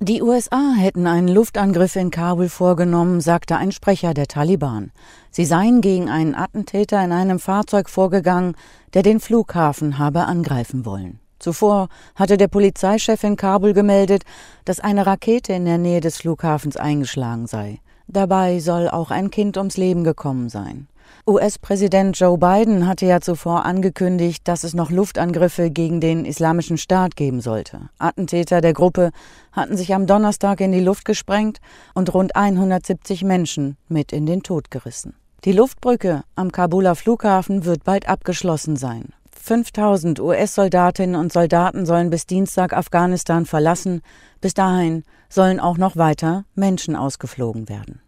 Die USA hätten einen Luftangriff in Kabul vorgenommen, sagte ein Sprecher der Taliban. Sie seien gegen einen Attentäter in einem Fahrzeug vorgegangen, der den Flughafen habe angreifen wollen. Zuvor hatte der Polizeichef in Kabul gemeldet, dass eine Rakete in der Nähe des Flughafens eingeschlagen sei. Dabei soll auch ein Kind ums Leben gekommen sein. US-Präsident Joe Biden hatte ja zuvor angekündigt, dass es noch Luftangriffe gegen den Islamischen Staat geben sollte. Attentäter der Gruppe hatten sich am Donnerstag in die Luft gesprengt und rund 170 Menschen mit in den Tod gerissen. Die Luftbrücke am Kabuler Flughafen wird bald abgeschlossen sein. 5000 US-Soldatinnen und Soldaten sollen bis Dienstag Afghanistan verlassen. Bis dahin sollen auch noch weiter Menschen ausgeflogen werden.